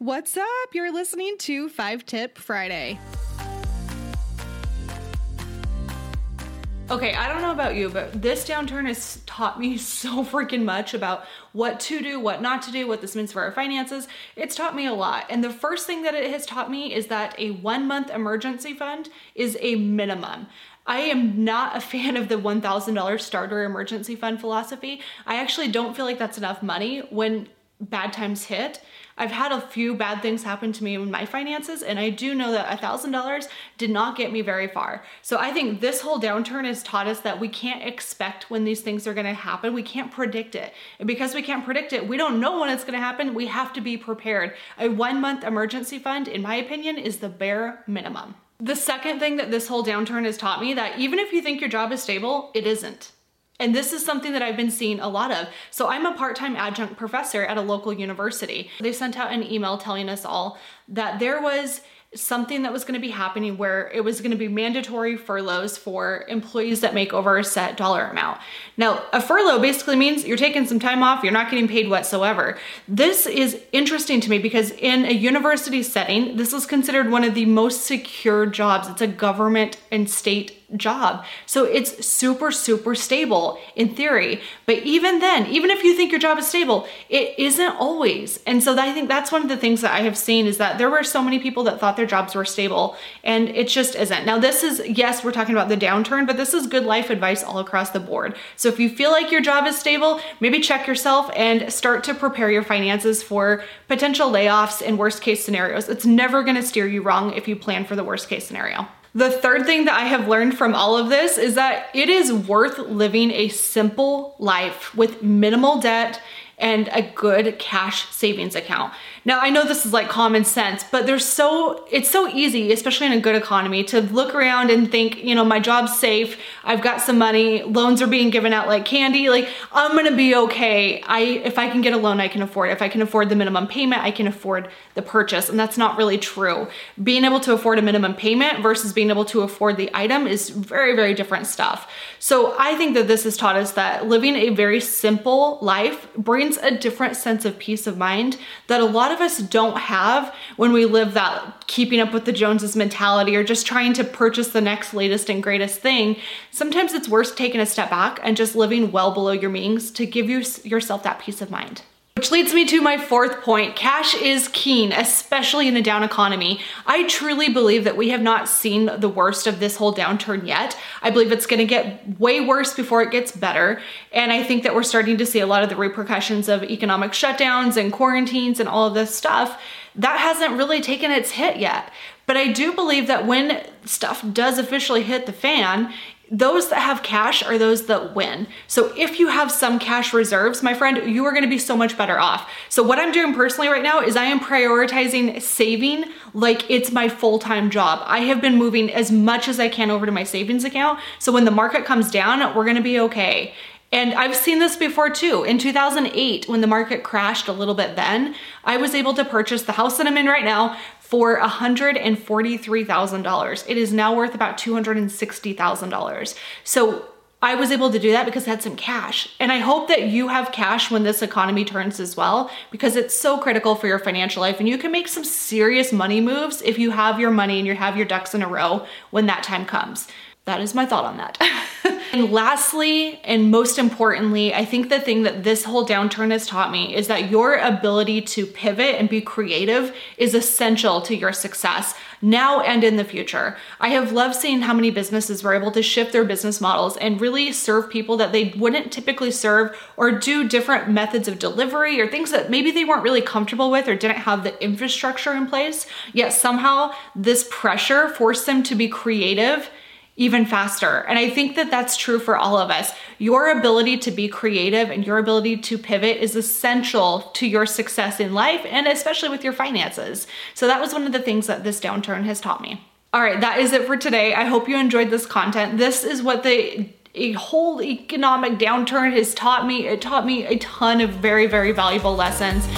What's up? You're listening to Five Tip Friday. Okay, I don't know about you, but this downturn has taught me so freaking much about what to do, what not to do, what this means for our finances. It's taught me a lot. And the first thing that it has taught me is that a one month emergency fund is a minimum. I am not a fan of the $1,000 starter emergency fund philosophy. I actually don't feel like that's enough money when bad times hit. I've had a few bad things happen to me in my finances, and I do know that $1,000 did not get me very far. So I think this whole downturn has taught us that we can't expect when these things are gonna happen. We can't predict it. And because we can't predict it, we don't know when it's gonna happen. We have to be prepared. A one month emergency fund, in my opinion, is the bare minimum. The second thing that this whole downturn has taught me that even if you think your job is stable, it isn't. And this is something that I've been seeing a lot of. So I'm a part-time adjunct professor at a local university. They sent out an email telling us all that there was something that was going to be happening where it was going to be mandatory furloughs for employees that make over a set dollar amount. Now, a furlough basically means you're taking some time off, you're not getting paid whatsoever. This is interesting to me because in a university setting, this is considered one of the most secure jobs. It's a government and state job. So it's super, super stable in theory. But even then, even if you think your job is stable, it isn't always. And so I think that's one of the things that I have seen is that there were so many people that thought their jobs were stable and it just isn't. Now, this is, yes, we're talking about the downturn, but this is good life advice all across the board. So if you feel like your job is stable, maybe check yourself and start to prepare your finances for potential layoffs and worst case scenarios. It's never gonna steer you wrong if you plan for the worst case scenario. The third thing that I have learned from all of this is that it is worth living a simple life with minimal debt and a good cash savings account. Now, I know this is like common sense, but there's so, it's so easy, especially in a good economy, to look around and think, you know, my job's safe, I've got some money, loans are being given out like candy, like I'm gonna be okay. I, if I can get a loan, I can afford it. If I can afford the minimum payment, I can afford the purchase. And that's not really true. Being able to afford a minimum payment versus being able to afford the item is very, very different stuff. So I think that this has taught us that living a very simple life brings a different sense of peace of mind that a lot lot of us don't have when we live that keeping up with the Joneses mentality or just trying to purchase the next latest and greatest thing. Sometimes it's worth taking a step back and just living well below your means to give you yourself that peace of mind. Which leads me to my fourth point. Cash is keen, especially in a down economy. I truly believe that we have not seen the worst of this whole downturn yet. I believe it's gonna get way worse before it gets better. And I think that we're starting to see a lot of the repercussions of economic shutdowns and quarantines and all of this stuff. That hasn't really taken its hit yet. But I do believe that when stuff does officially hit the fan, those that have cash are those that win. So if you have some cash reserves, my friend, you are gonna be so much better off. So what I'm doing personally right now is I am prioritizing saving like it's my full-time job. I have been moving as much as I can over to my savings account. So when the market comes down, we're gonna be okay. And I've seen this before too. In 2008, when the market crashed a little bit then, I was able to purchase the house that I'm in right now for $143,000. It is now worth about $260,000. So I was able to do that because I had some cash. And I hope that you have cash when this economy turns as well, because it's so critical for your financial life. And you can make some serious money moves if you have your money and you have your ducks in a row when that time comes. That is my thought on that. and lastly, and most importantly, I think the thing that this whole downturn has taught me is that your ability to pivot and be creative is essential to your success now and in the future. I have loved seeing how many businesses were able to shift their business models and really serve people that they wouldn't typically serve or do different methods of delivery or things that maybe they weren't really comfortable with or didn't have the infrastructure in place. Yet somehow this pressure forced them to be creative even faster. And I think that that's true for all of us. Your ability to be creative and your ability to pivot is essential to your success in life and especially with your finances. So that was one of the things that this downturn has taught me. All right, that is it for today. I hope you enjoyed this content. This is what the a whole economic downturn has taught me. It taught me a ton of very, very valuable lessons.